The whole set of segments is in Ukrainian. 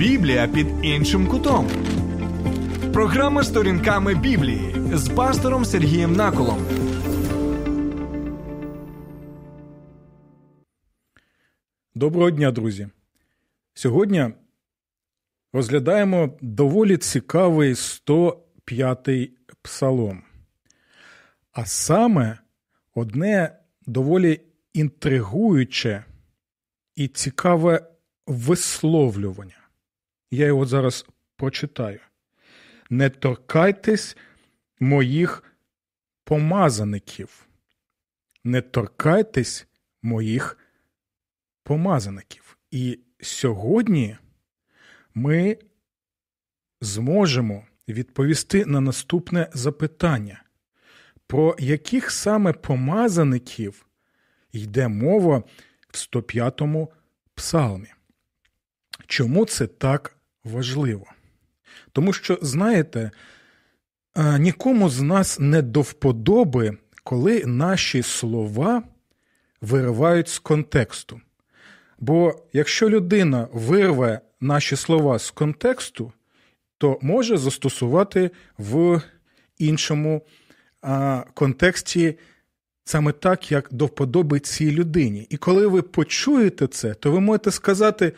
Біблія під іншим кутом. Програма сторінками Біблії з пастором Сергієм Наколом. Доброго дня, друзі. Сьогодні розглядаємо доволі цікавий 105-й псалом. А саме одне доволі інтригуюче і цікаве висловлювання. Я його зараз прочитаю. Не торкайтесь моїх помазаників. Не торкайтесь моїх помазаників. І сьогодні ми зможемо відповісти на наступне запитання, про яких саме помазаників йде мова в 105-му псалмі. Чому це так важливо? Тому що, знаєте, нікому з нас не до вподоби, коли наші слова виривають з контексту. Бо якщо людина вирве наші слова з контексту, то може застосувати в іншому контексті саме так, як до вподоби цій людині. І коли ви почуєте це, то ви можете сказати: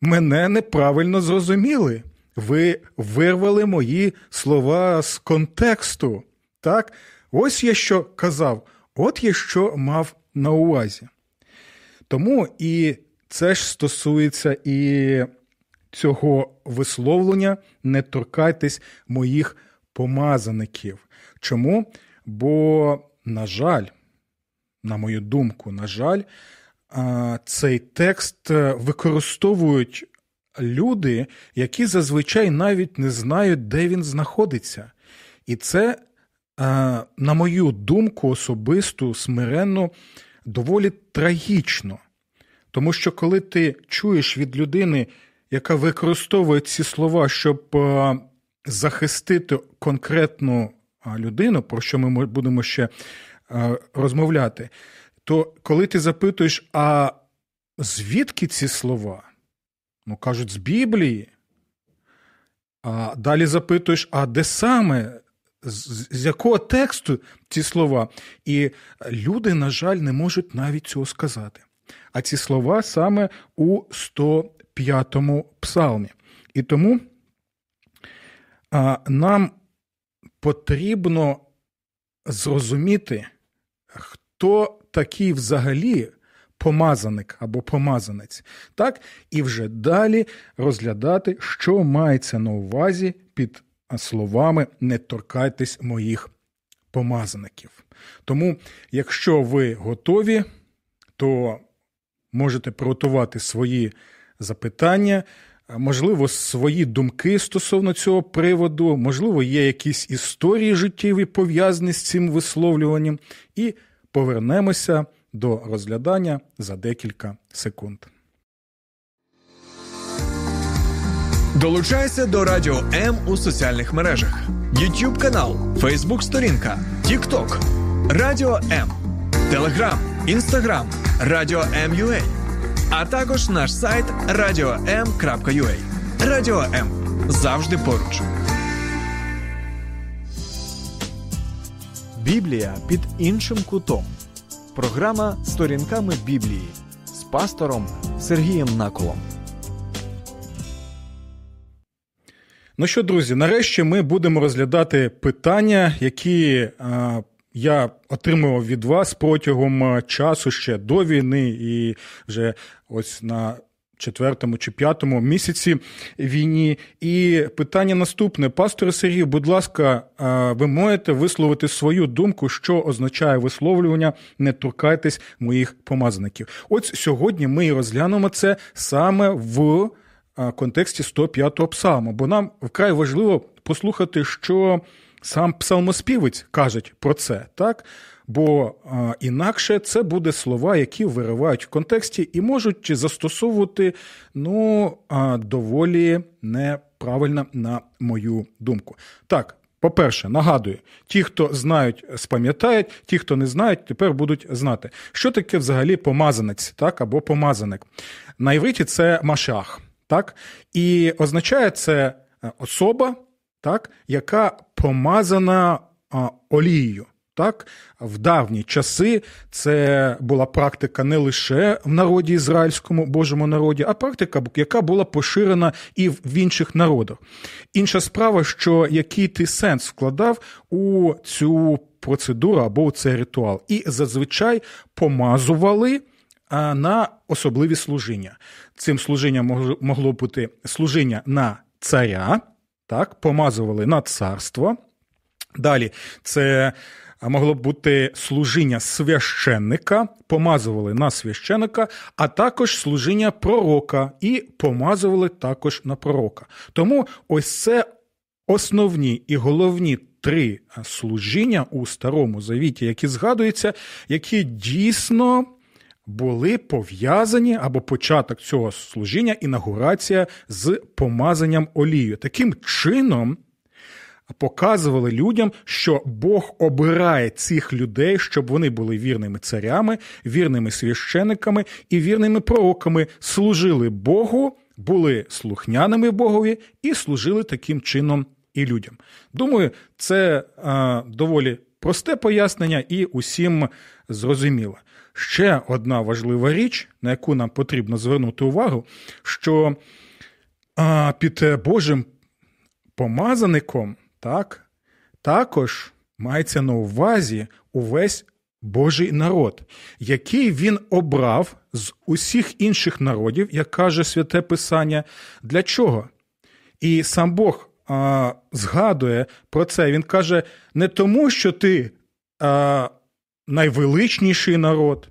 мене неправильно зрозуміли. Ви вирвали мої слова з контексту. Так? Ось я що казав, от я що мав на увазі. Тому і це ж стосується і цього висловлення не торкайтесь моїх помазаників. Чому? Бо, на жаль, на мою думку, на жаль, цей текст використовують люди, які зазвичай навіть не знають, де він знаходиться. І це, на мою думку, особисту, смиренну, доволі трагічно. Тому що коли ти чуєш від людини, яка використовує ці слова, щоб захистити конкретну людину, про що ми будемо ще розмовляти, то коли ти запитуєш, а звідки ці слова? Ну, кажуть, з Біблії. А далі запитуєш, а де саме, з, з якого тексту ці слова? І люди, на жаль, не можуть навіть цього сказати. А ці слова саме у 105-му псалмі. І тому а, нам потрібно зрозуміти, хто такий взагалі помазаник або помазанець, так, і вже далі розглядати, що мається на увазі під словами не торкайтесь моїх помазаників. Тому, якщо ви готові, то можете приготувати свої запитання. Можливо, свої думки стосовно цього приводу, можливо, є якісь історії життєві пов'язані з цим висловлюванням, і повернемося до розглядання за декілька секунд. Долучайся до Радіо М у соціальних мережах: YouTube канал, Facebook сторінка, TikTok, Радіо М, Телеграм, Інстаграм, Радіо М.Ю.А. а також наш сайт radio.m.ua. Радіо М завжди поруч. Біблія під іншим кутом. Програма Сторінками Біблії з пастором Сергієм Наколом. Ну що, друзі, нарешті ми будемо розглядати питання, які а, я отримував від вас протягом часу ще до війни, і вже ось на четвертому чи п'ятому місяці війні. І питання наступне: пасторе Сергій, будь ласка, ви можете висловити свою думку, що означає висловлювання не торкайтесь моїх помазаників. Ось сьогодні ми і розглянемо це саме в контексті 105-го псалму, бо нам вкрай важливо послухати, що сам псалмоспівець каже про це, так? Бо а, інакше це буде слова, які виривають в контексті і можуть застосовувати ну, а, доволі неправильно, на мою думку. Так. По-перше, нагадую, ті, хто знають, спам'ятають, ті, хто не знають, тепер будуть знати, що таке взагалі помазанець, так, або помазаник. На івриті це машах. Так? І означає це е, особа, так, яка помазана олією. Так, в давні часи це була практика не лише в народі ізраїльському Божому народі, а практика, яка була поширена і в інших народах. Інша справа, що який ти сенс вкладав у цю процедуру або у цей ритуал, і зазвичай помазували на особливі служіння. Цим служінням могло бути служіння на царя, так, помазували на царство. Далі це могло б бути служіння священника, помазували на священика, а також служіння пророка і помазували також на пророка. Тому ось це основні і головні три служіння у Старому Завіті, які згадуються, які дійсно. Були пов'язані або початок цього служіння, інаугурація з помазанням олією. Таким чином, показували людям, що Бог обирає цих людей, щоб вони були вірними царями, вірними священиками і вірними пророками, служили Богу, були слухняними Богові і служили таким чином і людям. Думаю, це а, доволі просте пояснення і усім зрозуміло. Ще одна важлива річ, на яку нам потрібно звернути увагу, що під Божим помазаником так, також мається на увазі увесь Божий народ, який він обрав з усіх інших народів, як каже святе Писання. Для чого? І сам Бог а, згадує про це. Він каже: не тому, що ти а, найвеличніший народ,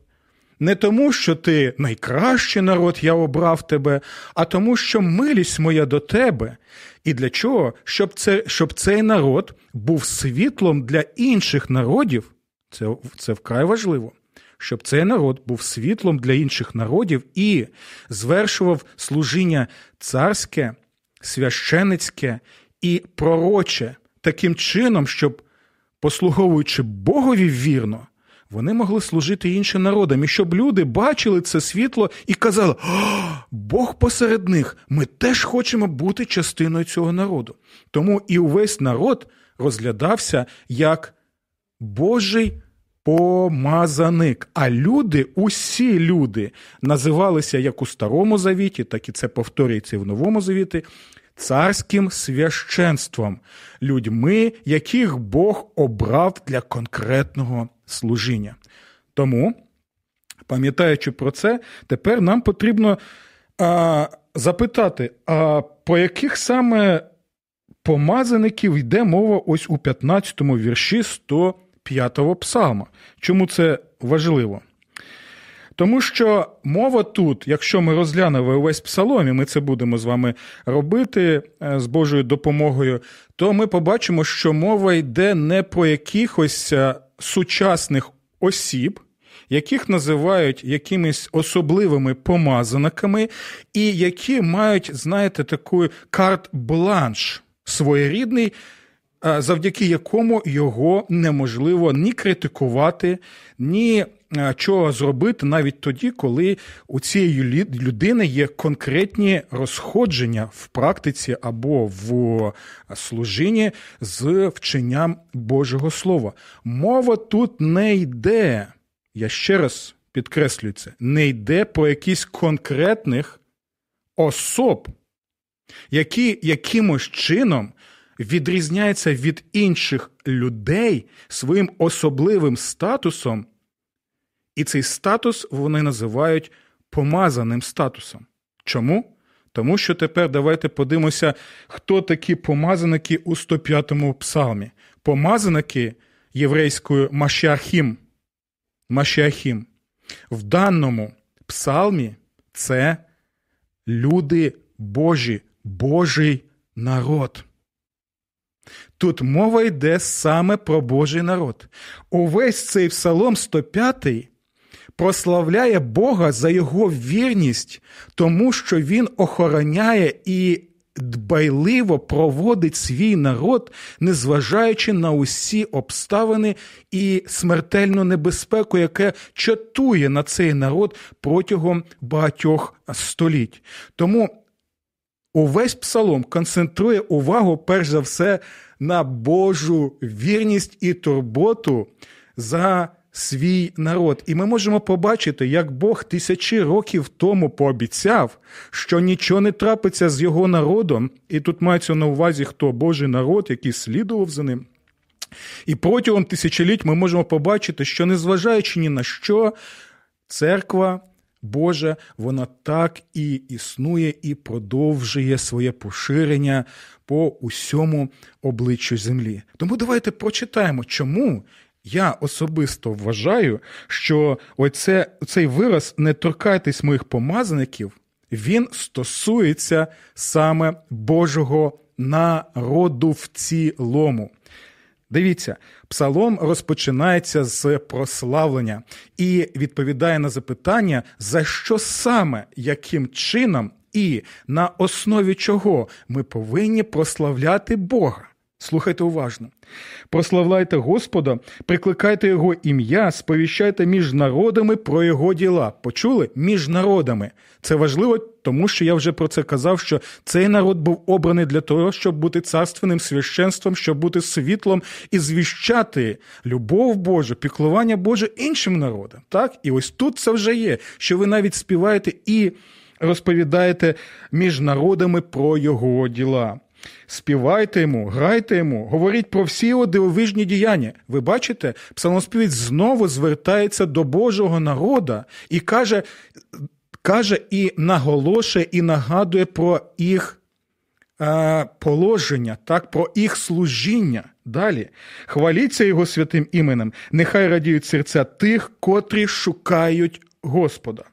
не тому, що ти найкращий народ, я обрав тебе, а тому, що милість моя до тебе. І для чого? Щоб це, щоб цей народ був світлом для інших народів. Це, Це вкрай важливо. Щоб цей народ був світлом для інших народів і звершував служіння царське, священицьке і пророче таким чином, щоб, послуговуючи Богові вірно, вони могли служити іншим народам, і щоб люди бачили це світло і казали: Бог посеред них, ми теж хочемо бути частиною цього народу. Тому і увесь народ розглядався як Божий помазаник. А люди, усі люди, називалися як у Старому Завіті, так і це повторюється і в Новому Завіті. Царським священством, людьми, яких Бог обрав для конкретного служіння. Тому, пам'ятаючи про це, тепер нам потрібно а, запитати, а по яких саме помазаників йде мова ось у 15 му вірші 105-го псалма. Чому це важливо? Тому що мова тут, якщо ми розглянемо увесь псалом, і ми це будемо з вами робити е, з Божою допомогою, то ми побачимо, що мова йде не про якихось е, сучасних осіб, яких називають якимись особливими помазаниками, і які мають, знаєте, таку карт-бланш своєрідний, завдяки якому його неможливо ні критикувати, ні чого зробити навіть тоді, коли у цієї людини є конкретні розходження в практиці або в служінні з вченням Божого Слова. Мова тут не йде, я ще раз підкреслюю це, не йде по якісь конкретних особ, які якимось чином відрізняються від інших людей своїм особливим статусом і цей статус вони називають помазаним статусом. Чому? Тому що тепер давайте подивимося, хто такі помазаники у 105-му псалмі. Помазаники єврейською Машіахім. Машіахім. В даному псалмі це люди Божі, Божий народ. Тут мова йде саме про Божий народ. Увесь цей псалом 105 прославляє Бога за його вірність, тому що Він охороняє і дбайливо проводить свій народ, незважаючи на усі обставини і смертельну небезпеку, яке чатує на цей народ протягом багатьох століть. Тому увесь псалом концентрує увагу перш за все на Божу вірність і турботу за свій народ. І ми можемо побачити, як Бог тисячі років тому пообіцяв, що нічого не трапиться з його народом, і тут мається на увазі хто Божий народ, який слідував за ним. І протягом тисячоліть ми можемо побачити, що незважаючи ні на що, церква Божа, вона так і існує і продовжує своє поширення по усьому обличчю землі. Тому давайте прочитаємо, чому я особисто вважаю, що оце, цей вираз не торкайтесь моїх помазаників, він стосується саме Божого народу в цілому. Дивіться, псалом розпочинається з прославлення і відповідає на запитання, за що саме, яким чином і на основі чого ми повинні прославляти Бога. Слухайте уважно. Прославляйте Господа, прикликайте Його ім'я, сповіщайте між народами про Його діла. Почули? Між народами. Це важливо, тому що я вже про це казав, що цей народ був обраний для того, щоб бути царственним священством, щоб бути світлом і звіщати любов Божу, піклування Боже іншим народам. Так? І ось тут це вже є, що ви навіть співаєте і розповідаєте між народами про його діла. Співайте йому, грайте йому, говоріть про всі його дивовижні діяння. Ви бачите, псалмоспівець знову звертається до Божого народа і каже, каже і наголошує, і нагадує про їх е, положення, так, про їх служіння. Далі. Хваліться його святим іменем, нехай радіють серця тих, котрі шукають Господа.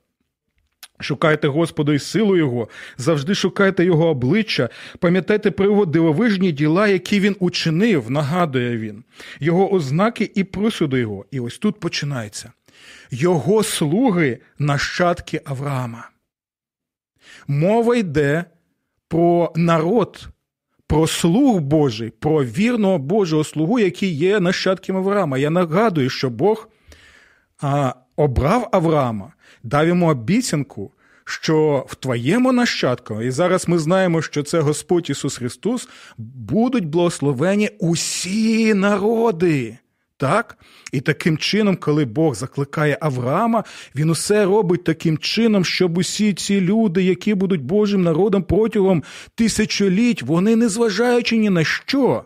Шукайте Господа і силу Його, завжди шукайте Його обличчя, пам'ятайте про його дивовижні діла, які він учинив, нагадує він, його ознаки і присуди Його. І ось тут починається. Його слуги нащадки Авраама. Мова йде про народ, про слуг Божий, про вірного Божого слугу, який є нащадком Авраама. Я нагадую, що Бог а, обрав Авраама дав йому обіцянку, що в твоєму нащадку, і зараз ми знаємо, що це Господь Ісус Христос, будуть благословені усі народи. Так? І таким чином, коли Бог закликає Авраама, він усе робить таким чином, щоб усі ці люди, які будуть Божим народом протягом тисячоліть, вони, незважаючи ні на що,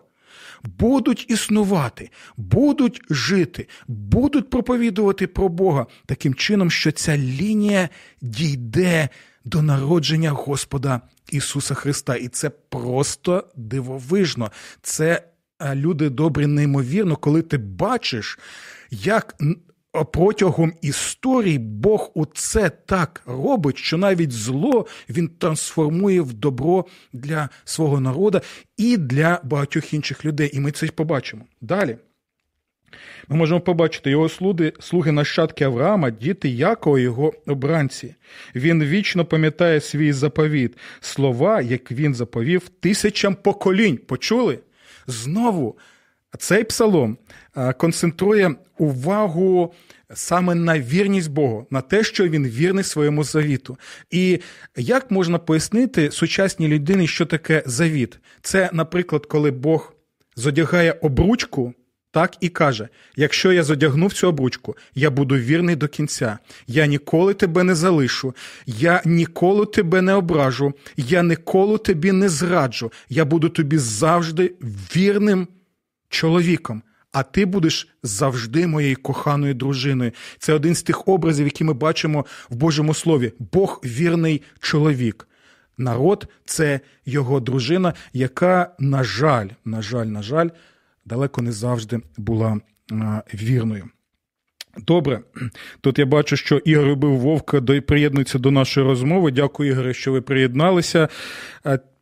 будуть існувати, будуть жити, будуть проповідувати про Бога таким чином, що ця лінія дійде до народження Господа Ісуса Христа. І це просто дивовижно. Це люди добрі, неймовірно, коли ти бачиш, як протягом історії Бог оце так робить, що навіть зло він трансформує в добро для свого народу і для багатьох інших людей. І ми це побачимо. Далі. Ми можемо побачити його слуги, слуги нащадки Авраама, діти Якова, його обранці. Він вічно пам'ятає свій заповіт, слова, як він заповів тисячам поколінь. Почули? Знову цей псалом концентрує увагу саме на вірність Богу, на те, що він вірний своєму завіту. І як можна пояснити сучасній людині, що таке завіт? Це, наприклад, коли Бог зодягає обручку. Так і каже: якщо я задягнув цю обручку, я буду вірний до кінця. Я ніколи тебе не залишу, я ніколи тебе не ображу, я ніколи тобі не зраджу. Я буду тобі завжди вірним чоловіком а ти будеш завжди моєю коханою дружиною. Це один з тих образів, які ми бачимо в Божому Слові. Бог вірний чоловік. Народ це його дружина, яка, на жаль, на жаль, на жаль, далеко не завжди була вірною. Добре, тут я бачу, що Ігор Любив Вовка приєднується до нашої розмови. Дякую, Ігоре, що ви приєдналися.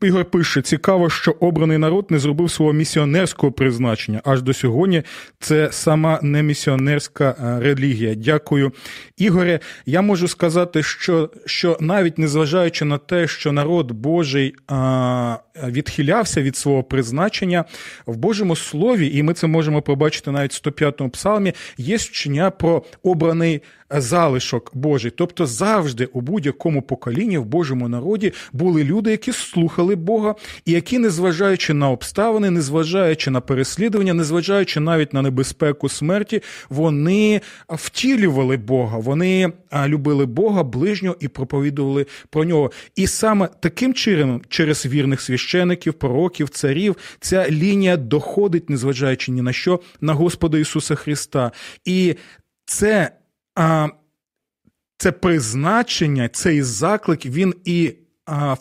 Ігор пише: цікаво, що обраний народ не зробив свого місіонерського призначення. Аж до сьогодні це сама не місіонерська е, релігія. Дякую, Ігоре. Я можу сказати, що що навіть незважаючи на те, що народ Божий а, відхилявся від свого призначення в Божому слові, і ми це можемо побачити навіть в 105-му псалмі, є вчення про обраний залишок Божий. Тобто завжди у будь-якому поколінні в Божому народі були люди, які слухали Бога, і які, незважаючи на обставини, незважаючи на переслідування, незважаючи навіть на небезпеку смерті, вони втілювали Бога, вони любили Бога ближнього і проповідували про нього. І саме таким чином, через вірних священиків, пророків, царів, ця лінія доходить, незважаючи ні на що, на Господа Ісуса Христа. І це це призначення, цей заклик, він і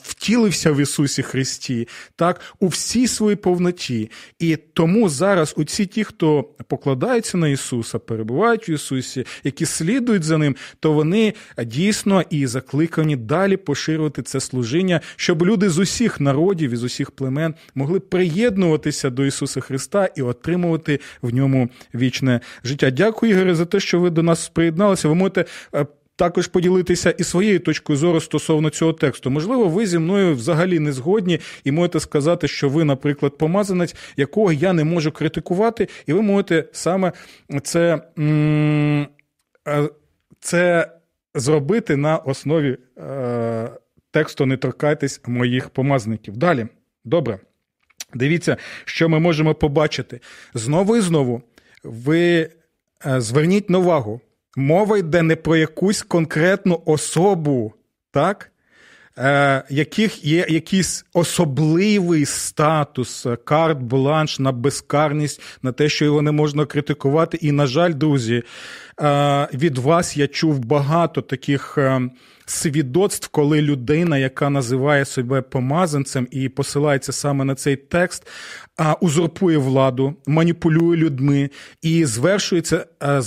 втілився в Ісусі Христі, так, у всій своїй повноті. І тому зараз оці ті, хто покладаються на Ісуса, перебувають в Ісусі, які слідують за Ним, то вони дійсно і закликані далі поширювати це служіння, щоб люди з усіх народів і з усіх племен могли приєднуватися до Ісуса Христа і отримувати в ньому вічне життя. Дякую, Ігоре, за те, що ви до нас приєдналися. Ви можете е, також поділитися і своєю точкою зору стосовно цього тексту. Можливо, ви зі мною взагалі не згодні і можете сказати, що ви, наприклад, помазанець, якого я не можу критикувати, і ви можете саме це, е, це зробити на основі е, тексту Не торкайтесь моїх помазників. Далі, добре. Дивіться, що ми можемо побачити. Знову і знову ви е, зверніть на увагу. Мова йде не про якусь конкретну особу, так? Е, яких є якийсь особливий статус, карт, бланш на безкарність, на те, що його не можна критикувати. І, на жаль, друзі, е, від вас я чув багато таких е, свідоцтв, коли людина, яка називає себе помазанцем і посилається саме на цей текст, узурпує владу, маніпулює людьми і звершується Е,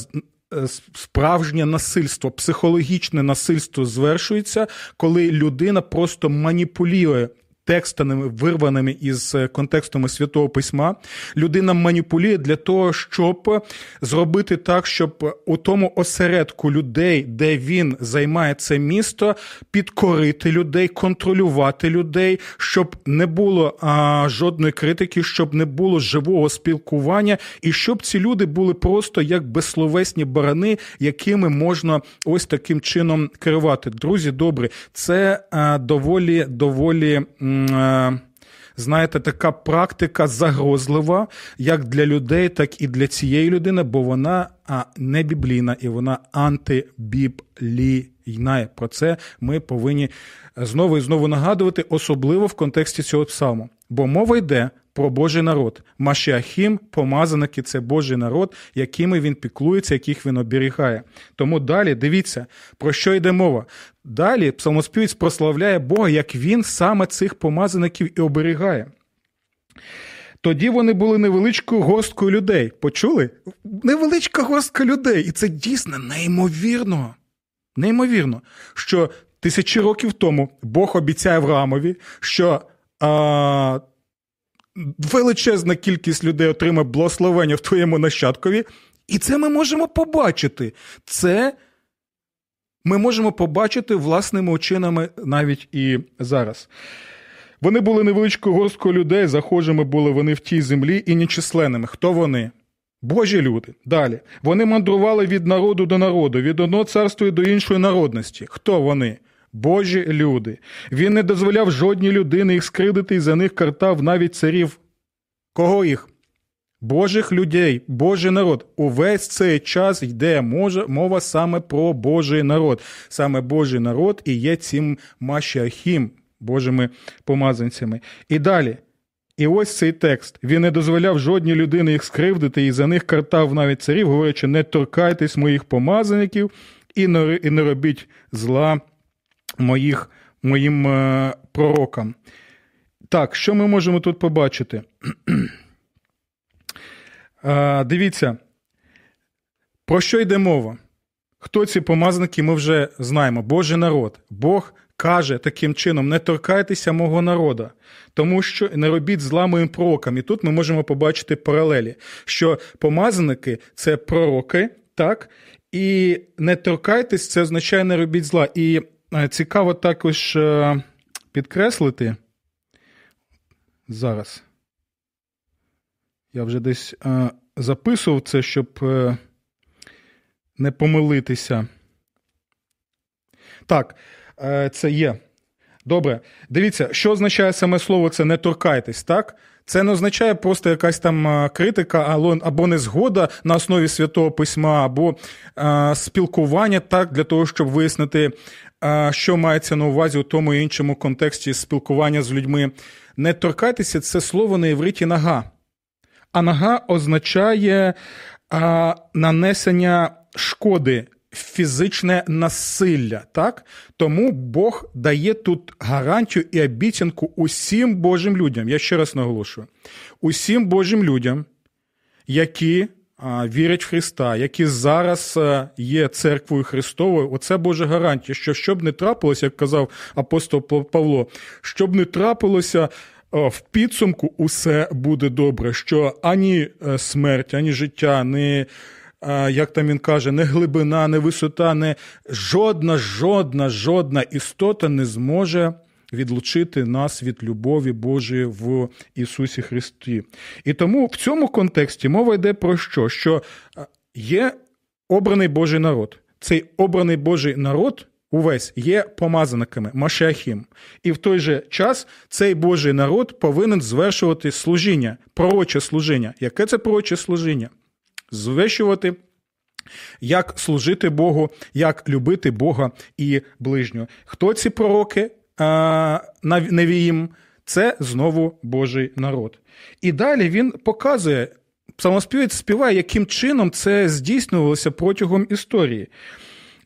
справжнє насильство, психологічне насильство звершується, коли людина просто маніпулює текстами, вирваними із е, контекстами святого письма, людина маніпулює для того, щоб зробити так, щоб у тому осередку людей, де він займає це місто, підкорити людей, контролювати людей, щоб не було а, жодної критики, щоб не було живого спілкування, і щоб ці люди були просто як безсловесні барани, якими можна ось таким чином керувати. Друзі, добре, це а, доволі доволі. Е, знаєте, така практика загрозлива як для людей, так і для цієї людини, бо вона не біблійна і вона антибіблійна. Про це ми повинні знову і знову нагадувати, особливо в контексті цього псалму. Бо мова йде про Божий народ. Машіахім, помазаники це Божий народ, якими він піклується, яких він оберігає. Тому далі дивіться, про що йде мова. Далі псалмоспівець прославляє Бога, як він саме цих помазаників і оберігає. Тоді вони були невеличкою горсткою людей. Почули? Невеличка горстка людей. І це дійсно неймовірно. Неймовірно, що тисячі років тому Бог обіцяє Авраамові, що а, величезна кількість людей отримає благословення в твоєму нащадкові. І це ми можемо побачити. Це ми можемо побачити власними очинами навіть і зараз. Вони були невеличкою горсткою людей, захожими були вони в тій землі і нечисленними. Хто вони? Божі люди. Далі. Вони мандрували від народу до народу, від одного царства і до іншої народності. Хто вони? Божі люди. Він не дозволяв жодній людині їх скридити і за них картав навіть царів. Кого їх? Божих людей, Божий народ. Увесь цей час йде мова саме про Божий народ. Саме Божий народ і є цим Машіахім, Божими помазанцями. І далі. І ось цей текст. Він не дозволяв жодній людині їх скривдити, і за них картав навіть царів, говорячи, не торкайтесь моїх помазаників і не робіть зла моїх, моїм е, пророкам. Так, що ми можемо тут побачити? е, дивіться, про що йде мова? Хто ці помазники, ми вже знаємо. Божий народ. Бог каже таким чином: не торкайтеся мого народа, тому що не робіть зла моїм пророкам. І тут ми можемо побачити паралелі, що помазники це пророки, так? І не торкайтесь, це означає не робіть зла. І цікаво також е, підкреслити зараз. Я вже десь е, записував це, щоб не помилитися. Так, е, це є. Добре. Дивіться, що означає саме слово це не торкайтесь, так? Це не означає просто якась там е, критика або незгода на основі святого письма, або а, спілкування так, для того, щоб вияснити, що мається на увазі у тому і іншому контексті спілкування з людьми. Не торкайтеся це слово на євриті нага. А нага означає а, нанесення шкоди. Фізичне насилля, так? Тому Бог дає тут гарантію і обіцянку усім Божим людям. Я ще раз наголошую: усім Божим людям, які вірять в Христа, які зараз є церквою Христовою, оце Божа гарантія, що щоб не трапилося, як казав апостол Павло, щоб не трапилося в підсумку усе буде добре, що ані е, смерть, ані життя, не як там він каже, не глибина, не висота, не жодна, жодна, жодна істота не зможе відлучити нас від любові Божої в Ісусі Христі. І тому в цьому контексті мова йде про що? Що є обраний Божий народ. Цей обраний Божий народ увесь є помазаниками, Машахім. І в той же час цей Божий народ повинен звершувати служіння, пророче служіння. Яке це пророче служіння? Звещувати. Як служити Богу, як любити Бога і ближнього. Хто ці пророки Навіїм? Це знову Божий народ. І далі він показує, псалмоспівець співає, яким чином це здійснювалося протягом історії.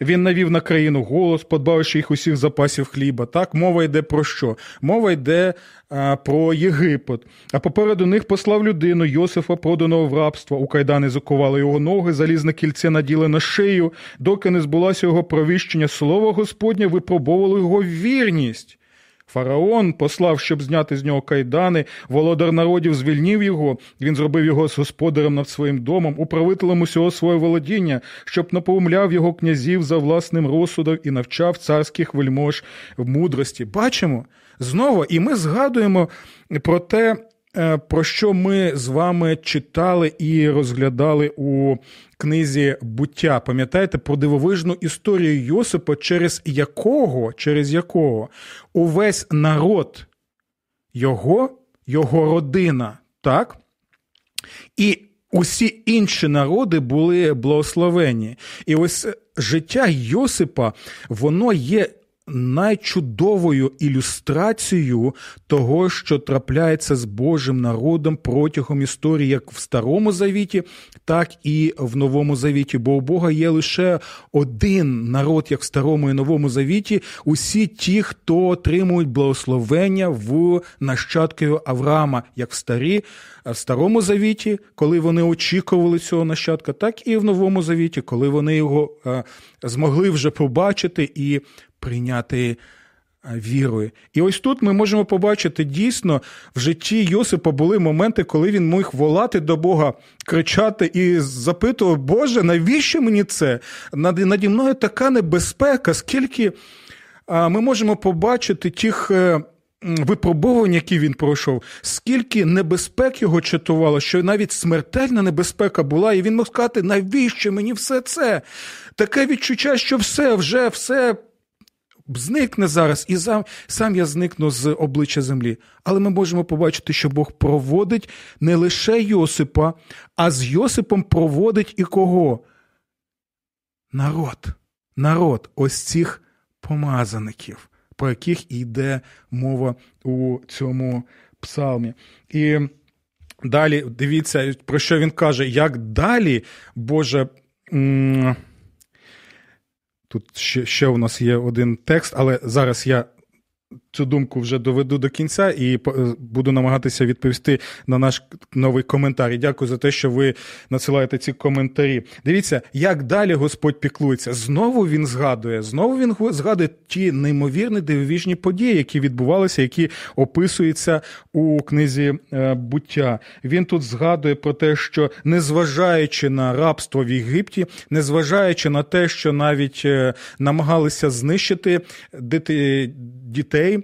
Він навів на країну голос, подбавивши їх усіх запасів хліба. Так, мова йде про що? Мова йде а, про Єгипет. А попереду них послав людину Йосифа, проданого в рабство. У кайдани закували його ноги, залізне кільце наділи на шию, доки не збулося його провіщення. Слово Господнє випробовувало його вірність. Фараон послав, щоб зняти з нього кайдани, володар народів звільнив його, він зробив його з господарем над своїм домом, управителем усього своє володіння, щоб напоумляв його князів за власним розсудом і навчав царських вельмож в мудрості. Бачимо? Знову, і ми згадуємо про те, про що ми з вами читали і розглядали у книзі буття. Пам'ятаєте про дивовижну історію Йосипа, через якого, через якого увесь народ його, його родина, так? І усі інші народи були благословені. І ось життя Йосипа, воно є найчудовою ілюстрацією того, що трапляється з Божим народом протягом історії, як в Старому Завіті, так і в Новому Завіті. Бо у Бога є лише один народ, як в Старому і Новому Завіті, усі ті, хто отримують благословення в нащадків Авраама, як в старі, в Старому Завіті, коли вони очікували цього нащадка, так і в Новому Завіті, коли вони його змогли вже побачити і прийняти вірою. І ось тут ми можемо побачити дійсно в житті Йосипа були моменти, коли він міг волати до Бога, кричати і запитував, Боже, навіщо мені це? Наді мною така небезпека, скільки ми можемо побачити тих. Е, випробувань, які він пройшов, скільки небезпек його чатувало, що навіть смертельна небезпека була, і він мог сказати, навіщо мені все це? Таке відчуття, що все, вже все зникне зараз, і сам, сам я зникну з обличчя землі. Але ми можемо побачити, що Бог проводить не лише Йосипа, а з Йосипом проводить і кого? Народ. Народ ось цих помазаників, про яких йде мова у цьому псалмі. І далі дивіться, про що він каже, як далі Боже. Тут ще ще у нас є один текст, але зараз я цю думку вже доведу до кінця і е, буду намагатися відповісти на наш новий коментар. Дякую за те, що ви надсилаєте ці коментарі. Дивіться, як далі Господь піклується. Знову він згадує, знову він згадує ті неймовірні дивовіжні події, які відбувалися, які описуються у книзі е, буття. Він тут згадує про те, що незважаючи на рабство в Єгипті, незважаючи на те, що навіть е, намагалися знищити дітей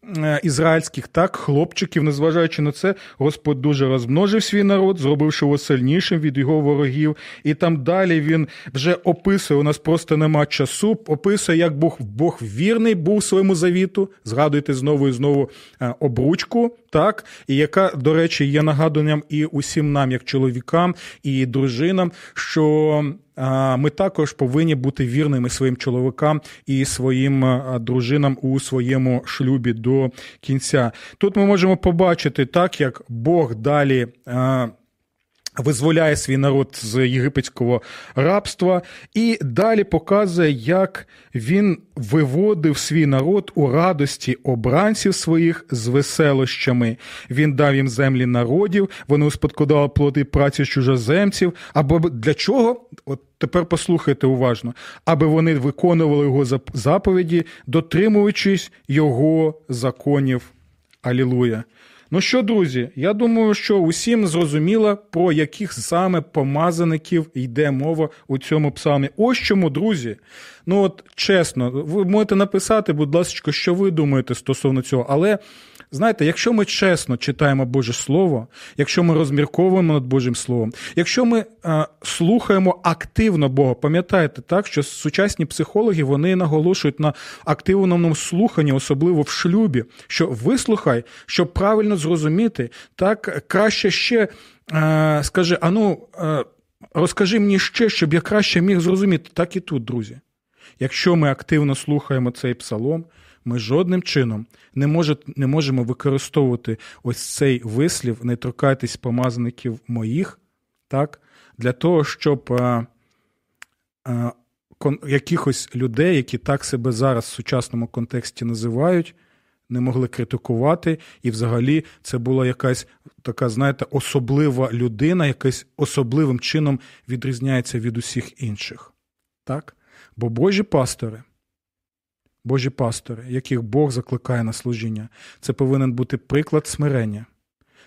ізраїльських так хлопчиків, незважаючи на це, Господь дуже розмножив свій народ, зробивши його сильнішим від його ворогів. І там далі він вже описує. У нас просто нема часу. Описує, як Бог Бог вірний був своєму завіту. Згадуйте знову і знову е, обручку, так і яка, до речі, є нагадуванням і усім нам, як чоловікам і дружинам, що ми також повинні бути вірними своїм чоловікам і своїм дружинам у своєму шлюбі до кінця. Тут ми можемо побачити так, як Бог далі визволяє свій народ з єгипетського рабства, і далі показує, як він виводив свій народ у радості обранців своїх з веселощами. Він дав їм землі народів, вони успадкували плоди праці чужоземців. Або для чого? От тепер послухайте уважно, аби вони виконували його заповіді, дотримуючись його законів. Алілуя! Ну що, друзі, я думаю, що усім зрозуміло, про яких саме помазаників йде мова у цьому псалмі. Ось чому, друзі. Ну от чесно, ви можете написати, будь ласка, що ви думаєте стосовно цього, але Знаєте, якщо ми чесно читаємо Боже Слово, якщо ми розмірковуємо над Божим Словом, якщо ми а, слухаємо активно Бога, пам'ятаєте так, що сучасні психологи вони наголошують на активному слуханні, особливо в шлюбі, що вислухай, щоб правильно зрозуміти, так краще ще а, скажи, а ну а, розкажи мені ще, щоб я краще міг зрозуміти, так і тут, друзі. Якщо ми активно слухаємо цей псалом, ми жодним чином не може, не можемо використовувати ось цей вислів, не торкайтесь помазаників моїх, так, для того, щоб а, а, кон, якихось людей, які так себе зараз в сучасному контексті називають, не могли критикувати, і взагалі це була якась така, знаєте, особлива людина, якась особливим чином відрізняється від усіх інших. Так? Бо Божі пастори. Божі пастори, яких Бог закликає на служіння. Це повинен бути приклад смирення.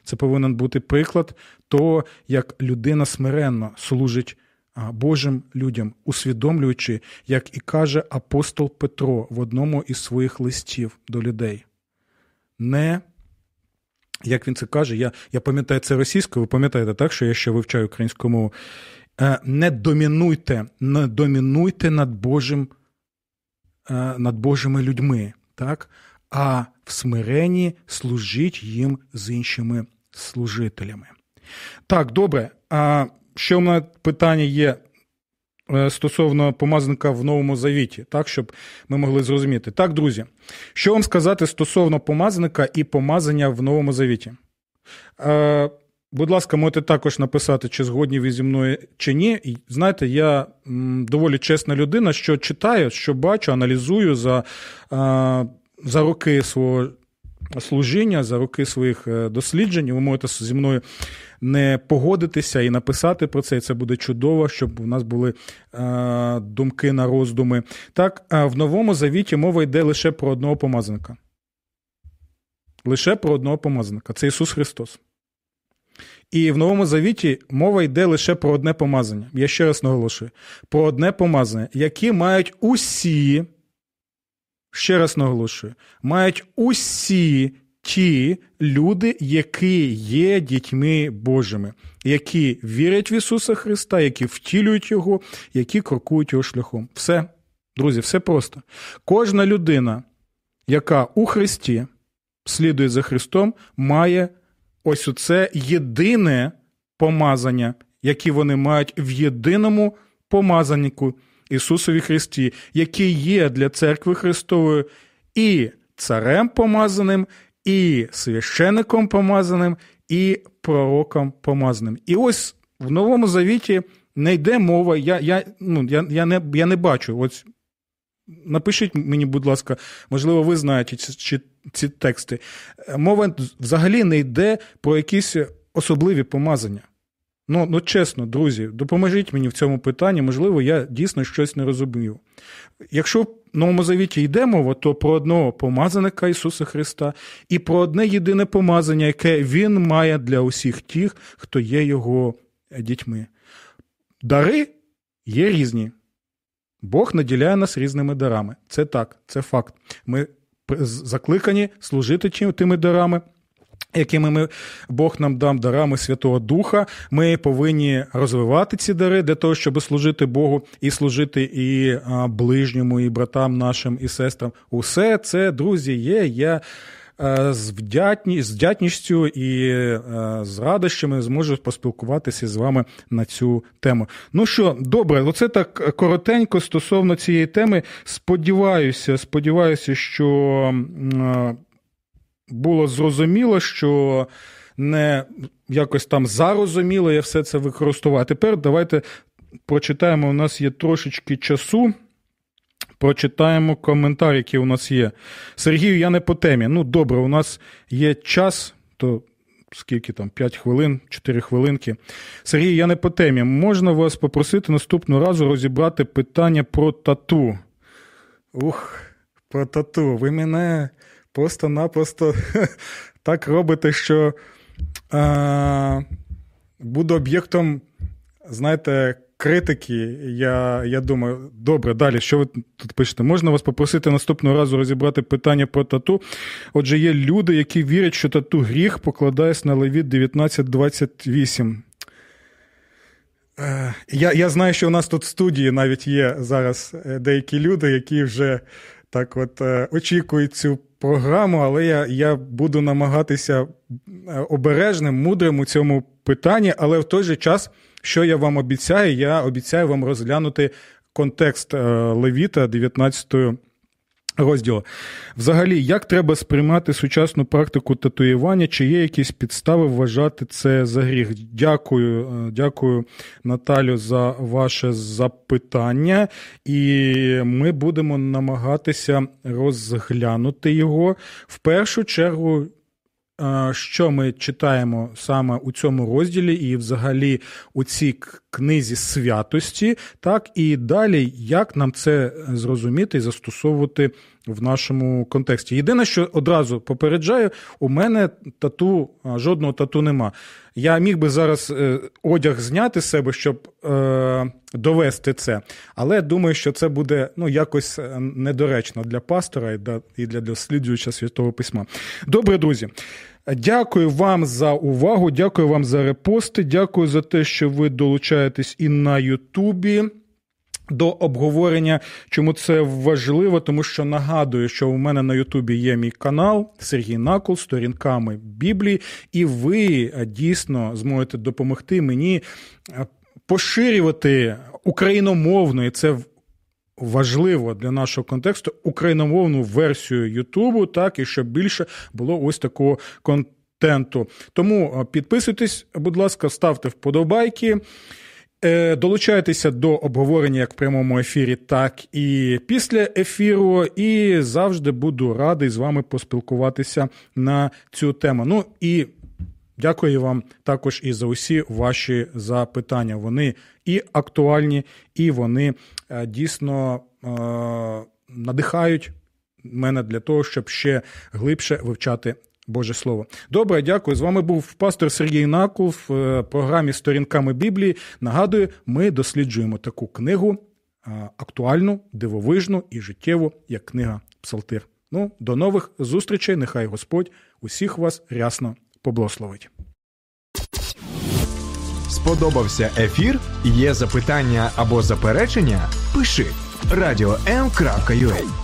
Це повинен бути приклад того, як людина смиренно служить Божим людям, усвідомлюючи, як і каже апостол Петро в одному із своїх листів до людей. Не, як він це каже, я я пам'ятаю це російською, ви пам'ятаєте так, що я ще вивчаю українську мову. Е, не домінуйте, не домінуйте над Божим Е, над Божими людьми, так? а в смиренні служіть їм з іншими служителями. Так, добре. А ще у мене питання є е, стосовно помазаника в Новому Завіті, так, щоб ми могли зрозуміти. Так, друзі, що вам сказати стосовно помазаника і помазання в Новому Завіті? Е, Будь ласка, можете також написати, чи згодні ви зі мною чи ні. І знаєте, я доволі чесна людина, що читаю, що бачу, аналізую за, за роки свого служіння, за роки своїх е, досліджень. Ви можете зі мною не погодитися і написати про це. І це буде чудово, щоб у нас були думки на роздуми. Так, в новому завіті мова йде лише про одного помазаника. Лише про одного помазаника. Це Ісус Христос. І в Новому Завіті мова йде лише про одне помазання. Я ще раз наголошую: про одне помазання, які мають усі, ще раз наголошую, мають усі ті люди, які є дітьми Божими, які вірять в Ісуса Христа, які втілюють Його, які крокують його шляхом. Все, друзі, все просто. Кожна людина, яка у Христі слідує за Христом, має ось це єдине помазання, яке вони мають в єдиному помазаннику Ісусові Христі, який є для церкви Христової і царем помазаним, і священником помазаним, і пророком помазаним. І ось в Новому Завіті не йде мова. Я я, ну, я, я, не я не бачу. Ось Напишіть мені, будь ласка, можливо, ви знаєте чи ці тексти. Мова взагалі не йде про якісь особливі помазання. Ну, ну чесно, друзі, допоможіть мені в цьому питанні, можливо, я дійсно щось не розумію. Якщо в Новому Завіті йде мова, то про одного помазаника Ісуса Христа і про одне єдине помазання, яке Він має для усіх тих, хто є Його дітьми. Дари є різні. Бог наділяє нас різними дарами. Це так, це факт. Ми закликані служити тими дарами. Якими ми Бог нам дав дарами Святого Духа, ми повинні розвивати ці дари для того, щоб служити Богу і служити і ближньому, і братам нашим, і сестрам. Усе це, друзі, є. Я з вдятні, з вдятністю і з радощами зможу поспілкуватися з вами на цю тему. Ну що, добре, оце так коротенько стосовно цієї теми. Сподіваюся, сподіваюся, що було зрозуміло, що не якось там зарозуміло я все це використовував. А тепер давайте прочитаємо. У нас є трошечки часу. Прочитаємо коментар, який у нас є. Сергію, я не по темі. Ну, добре, у нас є час, то скільки там, 5 хвилин, 4 хвилинки. Сергій, я не по темі. Можна вас попросити наступного разу розібрати питання про тату? Ух, про тату. Ви мене просто-напросто так робите, що буду об'єктом, знаєте, критики. Я я думаю, добре, далі, що ви тут пишете? Можна вас попросити наступного разу розібрати питання про тату. Отже, є люди, які вірять, що тату гріх покладається на Левіт 1928. Е, я я знаю, що у нас тут в студії навіть є зараз е, деякі люди, які вже так от е, очікують цю програму, але я я буду намагатися обережним, мудрим у цьому питанні, але в той же час, що я вам обіцяю, я обіцяю вам розглянути контекст Левіта 19 розділу. Взагалі, як треба сприймати сучасну практику татуювання? Чи є якісь підстави вважати це за гріх? Дякую, е, дякую, Наталю, за ваше запитання, і ми будемо намагатися розглянути його в першу чергу. Е, що ми читаємо саме у цьому розділі, і взагалі у цій книзі святості, так? І далі, як нам це зрозуміти і застосовувати в нашому контексті. Єдине, що одразу попереджаю, у мене тату, жодного тату нема. Я міг би зараз е, одяг зняти з себе, щоб е, довести це, але думаю, що це буде ну, якось е, недоречно для пастора і для досліджувача святого письма. Добре, друзі. Дякую вам за увагу, дякую вам за репости. Дякую за те, що ви долучаєтесь і на Ютубі. До обговорення, чому це важливо, тому що нагадую, що у мене на Ютубі є мій канал Сергій Накол сторінками Біблії, і ви дійсно зможете допомогти мені поширювати україномовно, і це важливо для нашого контексту україномовну версію Ютубу, так і щоб більше було ось такого контенту. Тому підписуйтесь, будь ласка, ставте вподобайки. Е, долучайтеся до обговорення як в прямому ефірі, так і після ефіру. І завжди буду радий з вами поспілкуватися на цю тему. Ну і дякую вам також і за усі ваші запитання. Вони і актуальні, і вони е, дійсно е, надихають мене для того, щоб ще глибше вивчати. Боже Слово. Добре, дякую. З вами був пастор Сергій Накул в е, програмі Сторінками Біблії. Нагадую, ми досліджуємо таку книгу актуальну, дивовижну і життєву, як книга Псалтир. Ну, до нових зустрічей. Нехай Господь усіх вас рясно поблагословить. Сподобався ефір? Є запитання або заперечення? Пиши радіом.ua